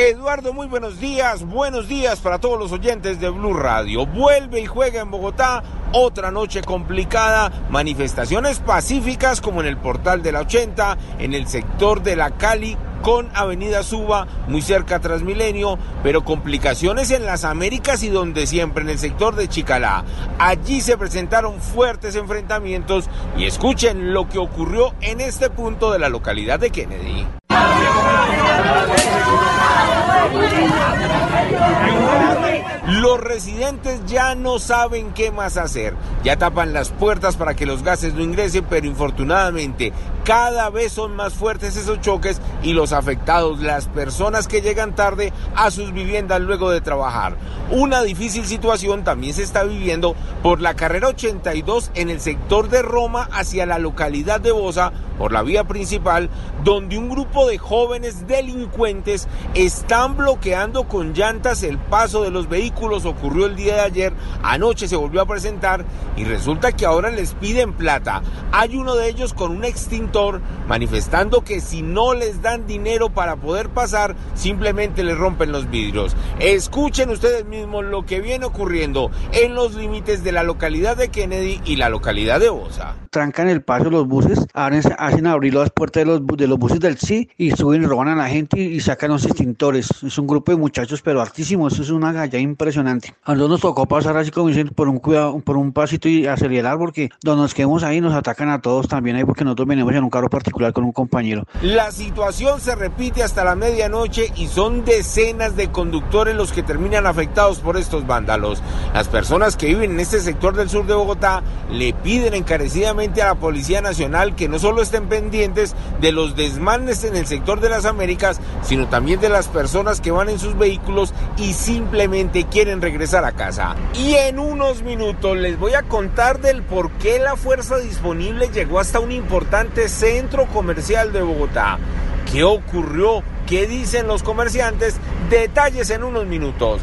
Eduardo, muy buenos días. Buenos días para todos los oyentes de Blue Radio. Vuelve y juega en Bogotá. Otra noche complicada. Manifestaciones pacíficas como en el portal de la 80, en el sector de la Cali con Avenida Suba, muy cerca a Transmilenio, pero complicaciones en las Américas y donde siempre, en el sector de Chicalá. Allí se presentaron fuertes enfrentamientos y escuchen lo que ocurrió en este punto de la localidad de Kennedy. Thank you. Los residentes ya no saben qué más hacer. Ya tapan las puertas para que los gases no ingresen, pero infortunadamente cada vez son más fuertes esos choques y los afectados, las personas que llegan tarde a sus viviendas luego de trabajar. Una difícil situación también se está viviendo por la carrera 82 en el sector de Roma hacia la localidad de Bosa por la vía principal, donde un grupo de jóvenes delincuentes están bloqueando con llantas el paso de los vehículos. Ocurrió el día de ayer, anoche se volvió a presentar y resulta que ahora les piden plata. Hay uno de ellos con un extintor manifestando que si no les dan dinero para poder pasar, simplemente les rompen los vidrios. Escuchen ustedes mismos lo que viene ocurriendo en los límites de la localidad de Kennedy y la localidad de Bosa. Trancan el paso los buses, hacen abrir las puertas de los, de los buses del sí y suben y roban a la gente y sacan los extintores. Es un grupo de muchachos, pero hartísimos. Eso es una galla impresionante. A nosotros nos tocó pasar así como dicen por un cuidado, por un pasito y acelerar porque donde nos quedemos ahí nos atacan a todos también ahí porque nosotros venimos en un carro particular con un compañero. La situación se repite hasta la medianoche y son decenas de conductores los que terminan afectados por estos vándalos. Las personas que viven en este sector del sur de Bogotá le piden encarecidamente a la Policía Nacional que no solo estén pendientes de los desmanes en el sector de las Américas, sino también de las personas que van en sus vehículos y simplemente quieren regresar a casa. Y en unos minutos les voy a contar del por qué la fuerza disponible llegó hasta un importante centro comercial de Bogotá. ¿Qué ocurrió? ¿Qué dicen los comerciantes? Detalles en unos minutos.